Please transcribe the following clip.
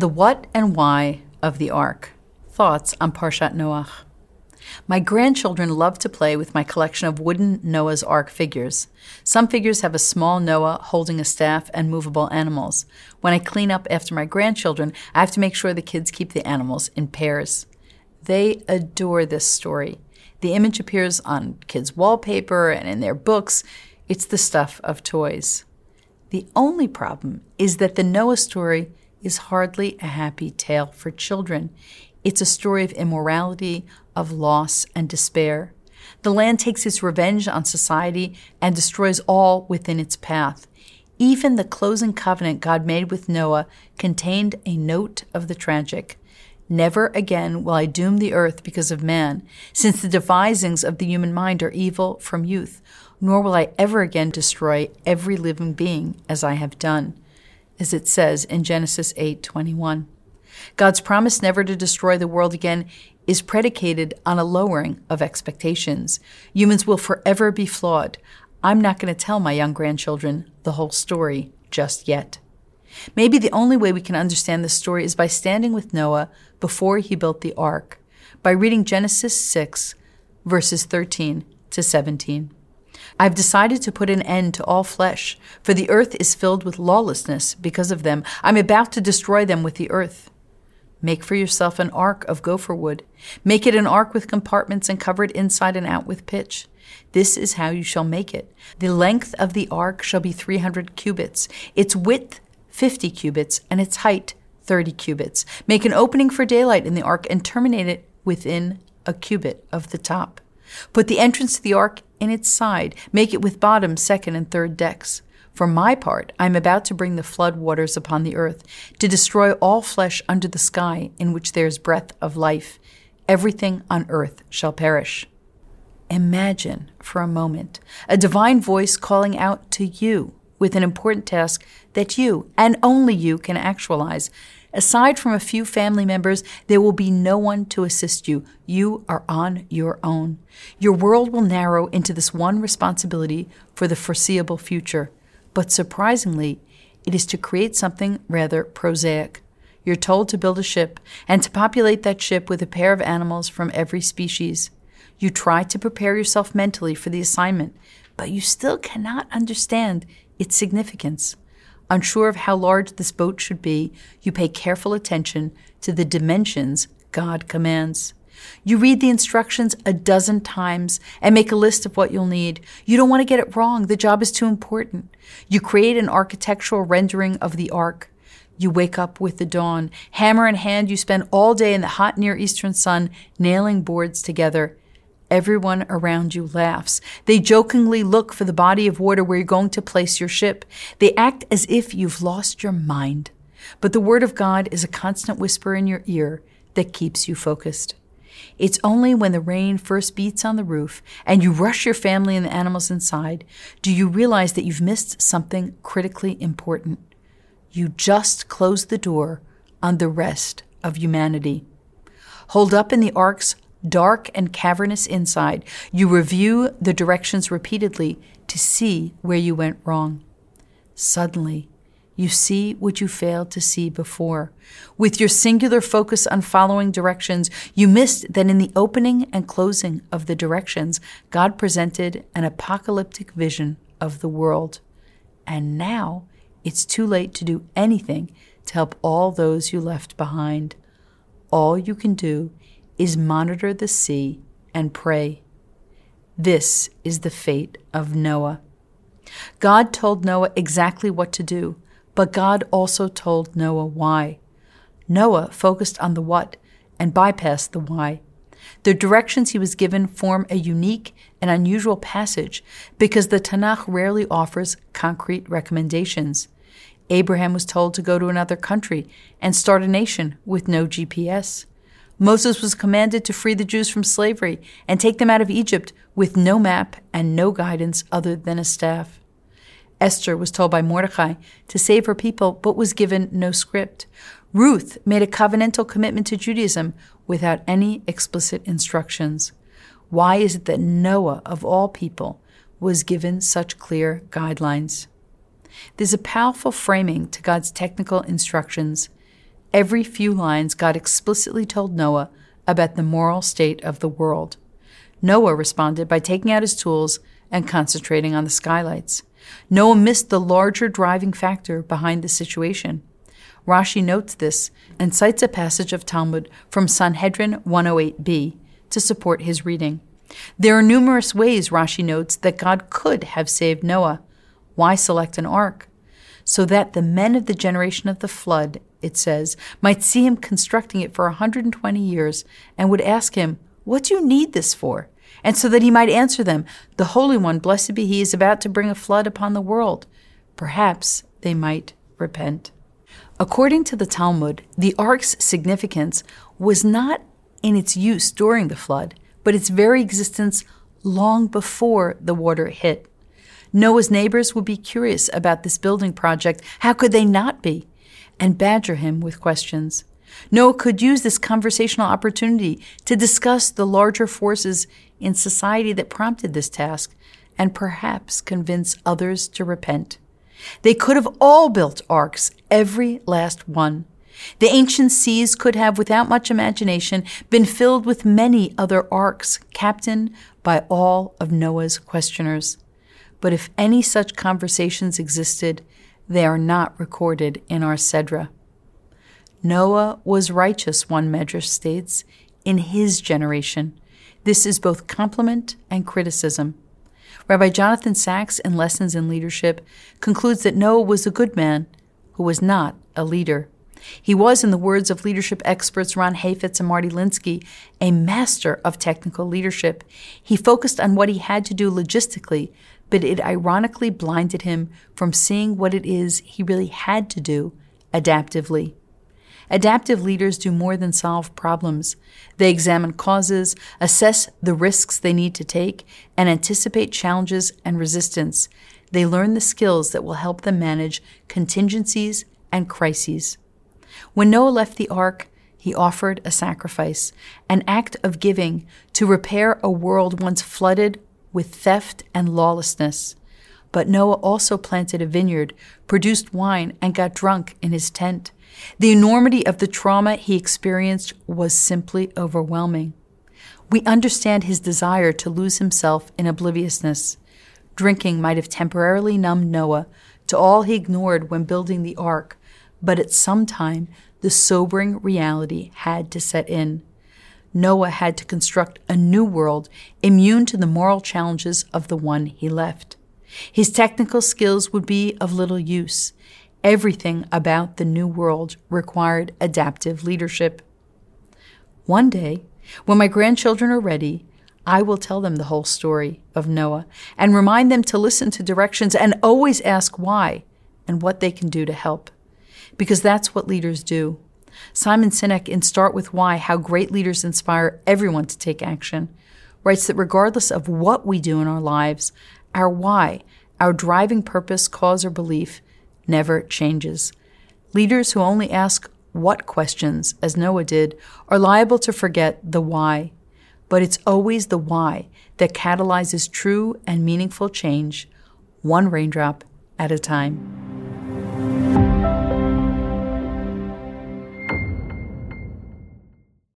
The what and why of the ark. Thoughts on Parshat Noach. My grandchildren love to play with my collection of wooden Noah's Ark figures. Some figures have a small Noah holding a staff and movable animals. When I clean up after my grandchildren, I have to make sure the kids keep the animals in pairs. They adore this story. The image appears on kids' wallpaper and in their books. It's the stuff of toys. The only problem is that the Noah story is hardly a happy tale for children. It's a story of immorality, of loss, and despair. The land takes its revenge on society and destroys all within its path. Even the closing covenant God made with Noah contained a note of the tragic. Never again will I doom the earth because of man, since the devisings of the human mind are evil from youth, nor will I ever again destroy every living being as I have done as it says in Genesis 8:21. God's promise never to destroy the world again is predicated on a lowering of expectations. Humans will forever be flawed. I'm not going to tell my young grandchildren the whole story just yet. Maybe the only way we can understand this story is by standing with Noah before he built the ark, by reading Genesis 6, verses 13 to 17. I've decided to put an end to all flesh, for the earth is filled with lawlessness because of them. I'm about to destroy them with the earth. Make for yourself an ark of gopher wood. Make it an ark with compartments and cover it inside and out with pitch. This is how you shall make it. The length of the ark shall be 300 cubits, its width 50 cubits, and its height 30 cubits. Make an opening for daylight in the ark and terminate it within a cubit of the top. Put the entrance to the ark in its side, make it with bottom, second, and third decks. For my part, I am about to bring the flood waters upon the earth, to destroy all flesh under the sky in which there is breath of life. Everything on earth shall perish. Imagine for a moment a divine voice calling out to you with an important task that you, and only you, can actualize. Aside from a few family members, there will be no one to assist you. You are on your own. Your world will narrow into this one responsibility for the foreseeable future. But surprisingly, it is to create something rather prosaic. You're told to build a ship and to populate that ship with a pair of animals from every species. You try to prepare yourself mentally for the assignment, but you still cannot understand its significance. Unsure of how large this boat should be, you pay careful attention to the dimensions God commands. You read the instructions a dozen times and make a list of what you'll need. You don't want to get it wrong. The job is too important. You create an architectural rendering of the ark. You wake up with the dawn. Hammer in hand, you spend all day in the hot Near Eastern sun nailing boards together. Everyone around you laughs. They jokingly look for the body of water where you're going to place your ship. They act as if you've lost your mind. But the Word of God is a constant whisper in your ear that keeps you focused. It's only when the rain first beats on the roof and you rush your family and the animals inside do you realize that you've missed something critically important. You just closed the door on the rest of humanity. Holed up in the ark's dark and cavernous inside, you review the directions repeatedly to see where you went wrong. Suddenly, you see what you failed to see before. With your singular focus on following directions, you missed that in the opening and closing of the directions, God presented an apocalyptic vision of the world. And now it's too late to do anything to help all those you left behind. All you can do is monitor the sea and pray. This is the fate of Noah. God told Noah exactly what to do, but God also told Noah why. Noah focused on the what and bypassed the why. The directions he was given form a unique and unusual passage because the Tanakh rarely offers concrete recommendations. Abraham was told to go to another country and start a nation with no GPS. Moses was commanded to free the Jews from slavery and take them out of Egypt with no map and no guidance other than a staff. Esther was told by Mordecai to save her people, but was given no script. Ruth made a covenantal commitment to Judaism without any explicit instructions. Why is it that Noah, of all people, was given such clear guidelines? There's a powerful framing to God's technical instructions. Every few lines, God explicitly told Noah about the moral state of the world. Noah responded by taking out his tools and concentrating on the skylights. Noah missed the larger driving factor behind the situation. Rashi notes this and cites a passage of Talmud from Sanhedrin 108b to support his reading. There are numerous ways, Rashi notes, that God could have saved Noah. Why select an ark? So that the men of the generation of the flood, it says, might see him constructing it for a 120 years and would ask him, What do you need this for? And so that he might answer them, The Holy One, blessed be He, is about to bring a flood upon the world. Perhaps they might repent. According to the Talmud, the ark's significance was not in its use during the flood, but its very existence long before the water hit. Noah's neighbors would be curious about this building project. How could they not be? And badger him with questions. Noah could use this conversational opportunity to discuss the larger forces in society that prompted this task and perhaps convince others to repent. They could have all built arks, every last one. The ancient seas could have, without much imagination, been filled with many other arks, captained by all of Noah's questioners. But if any such conversations existed, they are not recorded in our Sedra. Noah was righteous, one medrash states, in his generation. This is both compliment and criticism. Rabbi Jonathan Sacks, in Lessons in Leadership, concludes that Noah was a good man who was not a leader. He was, in the words of leadership experts Ron Heifetz and Marty Linsky, a master of technical leadership. He focused on what he had to do logistically, but it ironically blinded him from seeing what it is he really had to do adaptively. Adaptive leaders do more than solve problems. They examine causes, assess the risks they need to take, and anticipate challenges and resistance. They learn the skills that will help them manage contingencies and crises. When Noah left the ark, he offered a sacrifice, an act of giving to repair a world once flooded with theft and lawlessness. But Noah also planted a vineyard, produced wine, and got drunk in his tent. The enormity of the trauma he experienced was simply overwhelming. We understand his desire to lose himself in obliviousness. Drinking might have temporarily numbed Noah to all he ignored when building the ark, but at some time the sobering reality had to set in. Noah had to construct a new world immune to the moral challenges of the one he left. His technical skills would be of little use. Everything about the new world required adaptive leadership. One day, when my grandchildren are ready, I will tell them the whole story of Noah and remind them to listen to directions and always ask why and what they can do to help. Because that's what leaders do. Simon Sinek in Start With Why How Great Leaders Inspire Everyone to Take Action writes that regardless of what we do in our lives, our why, our driving purpose, cause, or belief never changes. Leaders who only ask what questions, as Noah did, are liable to forget the why. But it's always the why that catalyzes true and meaningful change, one raindrop at a time.